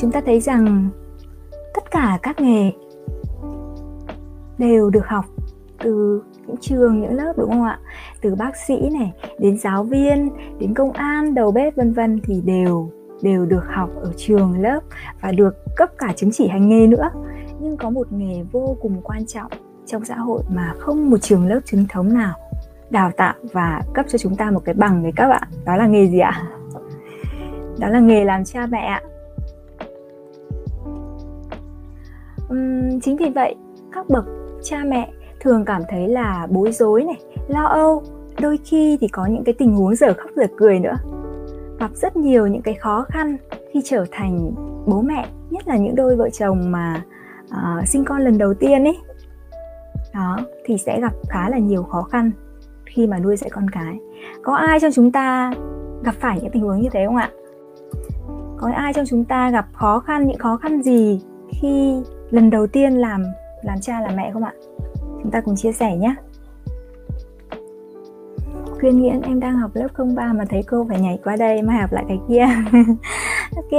chúng ta thấy rằng tất cả các nghề đều được học từ những trường, những lớp, đúng không ạ? Từ bác sĩ này, đến giáo viên, đến công an, đầu bếp, vân vân thì đều đều được học ở trường, lớp và được cấp cả chứng chỉ hành nghề nữa. Nhưng có một nghề vô cùng quan trọng trong xã hội mà không một trường lớp chính thống nào đào tạo và cấp cho chúng ta một cái bằng đấy các bạn. Đó là nghề gì ạ? Đó là nghề làm cha mẹ uhm, chính vì vậy các bậc cha mẹ thường cảm thấy là bối rối này lo âu. Đôi khi thì có những cái tình huống dở khóc dở cười nữa. Gặp rất nhiều những cái khó khăn khi trở thành bố mẹ nhất là những đôi vợ chồng mà uh, sinh con lần đầu tiên ấy. Đó thì sẽ gặp khá là nhiều khó khăn khi mà nuôi dạy con cái. Có ai trong chúng ta gặp phải những tình huống như thế không ạ? Có ai trong chúng ta gặp khó khăn những khó khăn gì khi lần đầu tiên làm làm cha làm mẹ không ạ? Chúng ta cùng chia sẻ nhé. Quyên Nghiễn em đang học lớp 03 mà thấy cô phải nhảy qua đây mà học lại cái kia. Ok,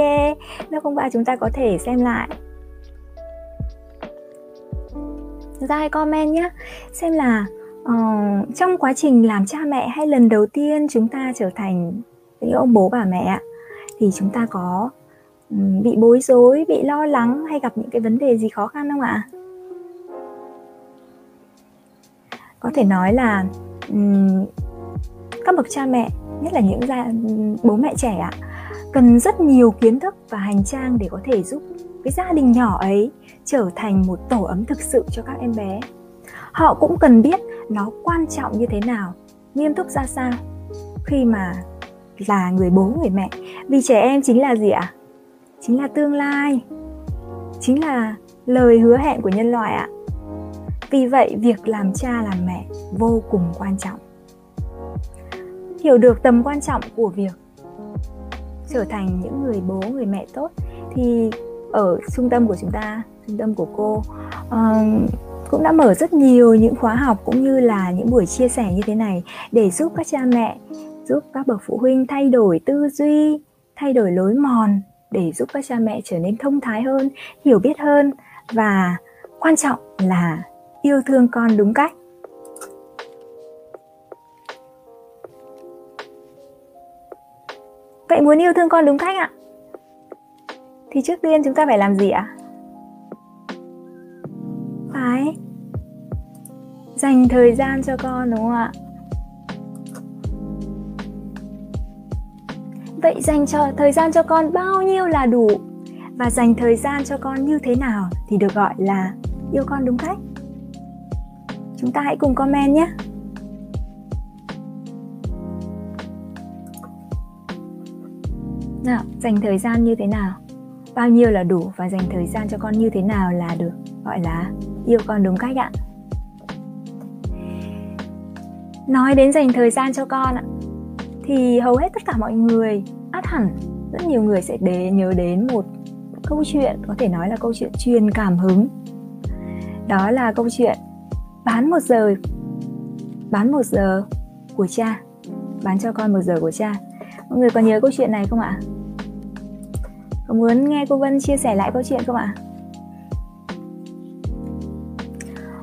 lớp 03 chúng ta có thể xem lại. Ra hãy comment nhé. Xem là uh, trong quá trình làm cha mẹ hay lần đầu tiên chúng ta trở thành những ông bố bà mẹ thì chúng ta có bị bối rối bị lo lắng hay gặp những cái vấn đề gì khó khăn không ạ? Có thể nói là um, các bậc cha mẹ nhất là những gia bố mẹ trẻ ạ cần rất nhiều kiến thức và hành trang để có thể giúp cái gia đình nhỏ ấy trở thành một tổ ấm thực sự cho các em bé. Họ cũng cần biết nó quan trọng như thế nào nghiêm túc ra sao khi mà là người bố người mẹ. Vì trẻ em chính là gì ạ? Chính là tương lai. Chính là lời hứa hẹn của nhân loại ạ. Vì vậy việc làm cha làm mẹ vô cùng quan trọng. Hiểu được tầm quan trọng của việc trở thành những người bố người mẹ tốt thì ở trung tâm của chúng ta trung tâm của cô uh, cũng đã mở rất nhiều những khóa học cũng như là những buổi chia sẻ như thế này để giúp các cha mẹ giúp các bậc phụ huynh thay đổi tư duy thay đổi lối mòn để giúp các cha mẹ trở nên thông thái hơn, hiểu biết hơn và quan trọng là yêu thương con đúng cách. Vậy muốn yêu thương con đúng cách ạ? Thì trước tiên chúng ta phải làm gì ạ? Phải dành thời gian cho con, đúng không ạ? Vậy dành cho, thời gian cho con bao nhiêu là đủ? Và dành thời gian cho con như thế nào thì được gọi là yêu con đúng cách? Chúng ta hãy cùng comment nhé. Nào, dành thời gian như thế nào? Bao nhiêu là đủ và dành thời gian cho con như thế nào là được gọi là yêu con đúng cách ạ? Nói đến dành thời gian cho con ạ thì hầu hết tất cả mọi người át hẳn rất nhiều người sẽ để nhớ đến một câu chuyện có thể nói là câu chuyện truyền cảm hứng. Đó là câu chuyện bán một giờ bán một giờ của cha bán cho con một giờ của cha. Mọi người còn nhớ câu chuyện này không ạ? Có muốn nghe cô Vân chia sẻ lại câu chuyện không ạ?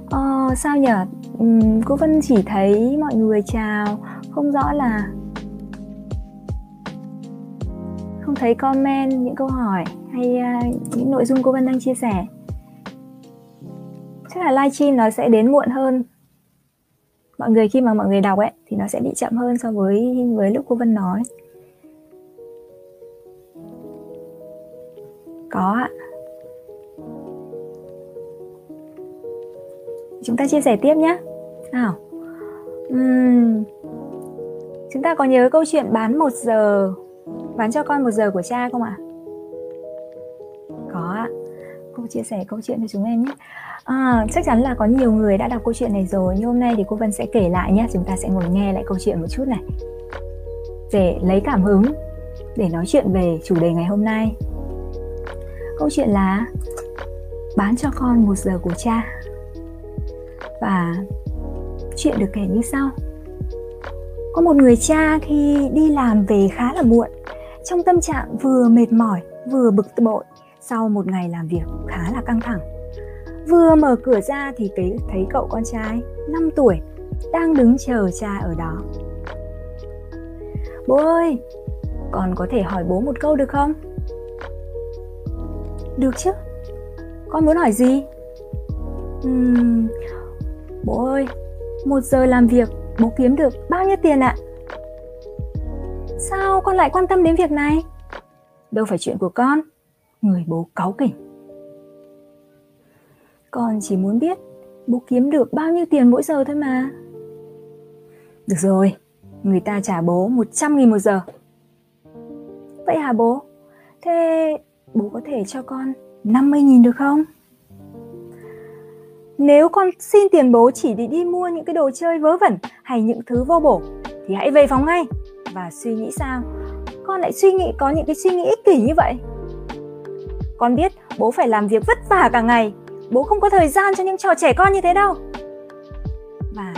Ờ, sao nhở? Uhm, cô Vân chỉ thấy mọi người chào không rõ là không thấy comment những câu hỏi hay uh, những nội dung cô Vân đang chia sẻ. Chắc là livestream nó sẽ đến muộn hơn. Mọi người khi mà mọi người đọc ấy thì nó sẽ bị chậm hơn so với với lúc cô Vân nói. Có ạ. Chúng ta chia sẻ tiếp nhé. Nào. Uhm, chúng ta có nhớ câu chuyện bán một giờ bán cho con một giờ của cha không ạ? Có ạ. Cô chia sẻ câu chuyện cho chúng em nhé. À, chắc chắn là có nhiều người đã đọc câu chuyện này rồi nhưng hôm nay thì cô Vân sẽ kể lại nhé. Chúng ta sẽ ngồi nghe lại câu chuyện một chút này. Để lấy cảm hứng để nói chuyện về chủ đề ngày hôm nay. Câu chuyện là bán cho con một giờ của cha. Và chuyện được kể như sau. Có một người cha khi đi làm về khá là muộn trong tâm trạng vừa mệt mỏi vừa bực bội sau một ngày làm việc khá là căng thẳng. Vừa mở cửa ra thì thấy, thấy cậu con trai 5 tuổi đang đứng chờ cha ở đó. Bố ơi con có thể hỏi bố một câu được không? Được chứ. Con muốn hỏi gì? Uhm, bố ơi một giờ làm việc bố kiếm được bao nhiêu tiền ạ? Sao con lại quan tâm đến việc này? Đâu phải chuyện của con. Người bố cáu kỉnh. Con chỉ muốn biết bố kiếm được bao nhiêu tiền mỗi giờ thôi mà. Được rồi, người ta trả bố 100 nghìn một giờ. Vậy hả bố? Thế bố có thể cho con 50 nghìn được không? Nếu con xin tiền bố chỉ để đi mua những cái đồ chơi vớ vẩn hay những thứ vô bổ, thì hãy về phòng ngay và suy nghĩ sao? Con lại suy nghĩ, có những cái suy nghĩ ích kỷ như vậy. Con biết bố phải làm việc vất vả cả ngày. Bố không có thời gian cho những trò trẻ con như thế đâu. Và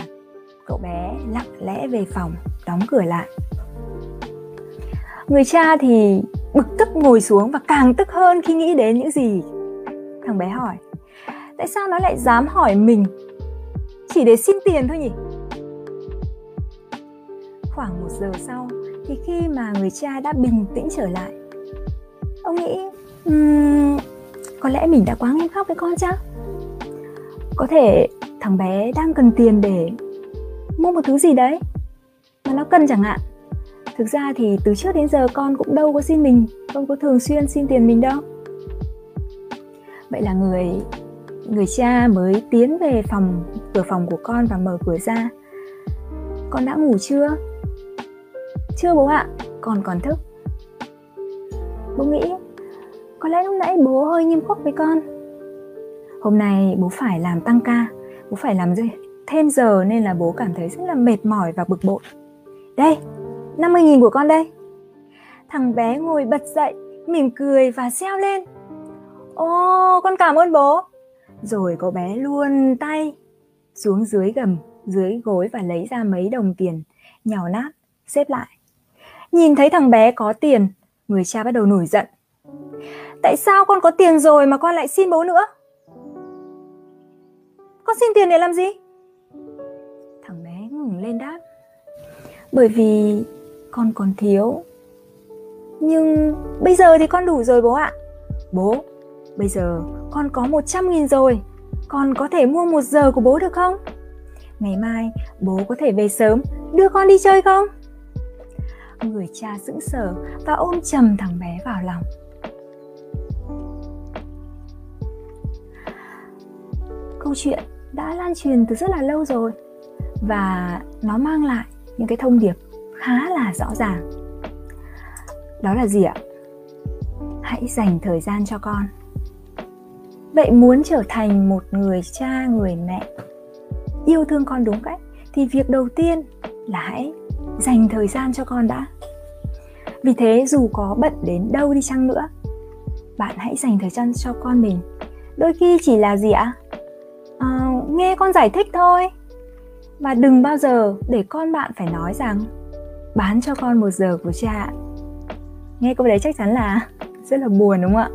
cậu bé lặng lẽ về phòng, đóng cửa lại. Người cha thì bực tức ngồi xuống và càng tức hơn khi nghĩ đến những gì thằng bé hỏi. Tại sao nó lại dám hỏi mình? Chỉ để xin tiền thôi nhỉ? Khoảng một giờ sau thì khi mà người cha đã bình tĩnh trở lại. Ông nghĩ um, có lẽ mình đã quá nghiêm khắc với con chắc có thể thằng bé đang cần tiền để mua một thứ gì đấy mà nó cần chẳng hạn. Thực ra thì từ trước đến giờ con cũng đâu có xin mình không có thường xuyên xin tiền mình đâu. Vậy là người người cha mới tiến về phòng cửa phòng của con và mở cửa ra. Con đã ngủ chưa? Chưa bố ạ con còn thức. Bố nghĩ, có lẽ lúc nãy bố hơi nghiêm khắc với con. Hôm nay bố phải làm tăng ca, bố phải làm gì thêm giờ nên là bố cảm thấy rất là mệt mỏi và bực bội. Đây 50 nghìn của con đây. Thằng bé ngồi bật dậy, mỉm cười và reo lên. Ô, con cảm ơn bố. Rồi cậu bé luôn tay xuống dưới gầm, dưới gối và lấy ra mấy đồng tiền nhào nát, xếp lại nhìn thấy thằng bé có tiền, người cha bắt đầu nổi giận. Tại sao con có tiền rồi mà con lại xin bố nữa? Con xin tiền để làm gì? Thằng bé ngừng lên đáp. Bởi vì con còn thiếu. Nhưng bây giờ thì con đủ rồi bố ạ. Bố, bây giờ con có 100 nghìn rồi. Con có thể mua một giờ của bố được không? Ngày mai bố có thể về sớm, đưa con đi chơi không? Người cha sững sờ và ôm chầm thằng bé vào lòng. Câu chuyện đã lan truyền từ rất là lâu rồi và nó mang lại những cái thông điệp khá là rõ ràng. Đó là gì ạ? Hãy dành thời gian cho con. Vậy muốn trở thành một người cha, người mẹ yêu thương con đúng cách thì việc đầu tiên là hãy dành thời gian cho con đã. Vì thế dù có bận đến đâu đi chăng nữa bạn hãy dành thời gian cho con mình. Đôi khi chỉ là gì ạ? À, nghe con giải thích thôi. Và đừng bao giờ để con bạn phải nói rằng bán cho con một giờ của cha nghe câu đấy chắc chắn là rất là buồn đúng không ạ?